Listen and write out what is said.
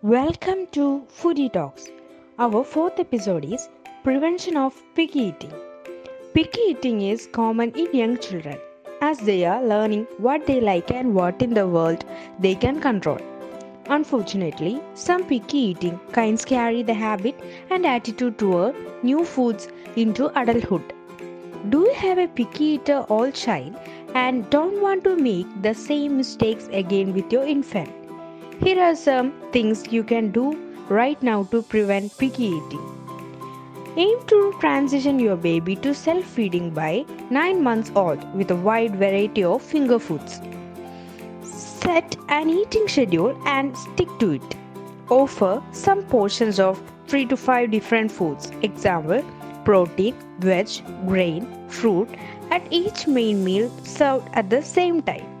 Welcome to Foodie Talks. Our fourth episode is Prevention of Picky Eating. Picky eating is common in young children as they are learning what they like and what in the world they can control. Unfortunately, some picky eating kinds carry the habit and attitude toward new foods into adulthood. Do you have a picky eater all child and don't want to make the same mistakes again with your infant? Here are some things you can do right now to prevent picky eating. Aim to transition your baby to self feeding by 9 months old with a wide variety of finger foods. Set an eating schedule and stick to it. Offer some portions of 3 to 5 different foods, example protein, veg, grain, fruit at each main meal served at the same time.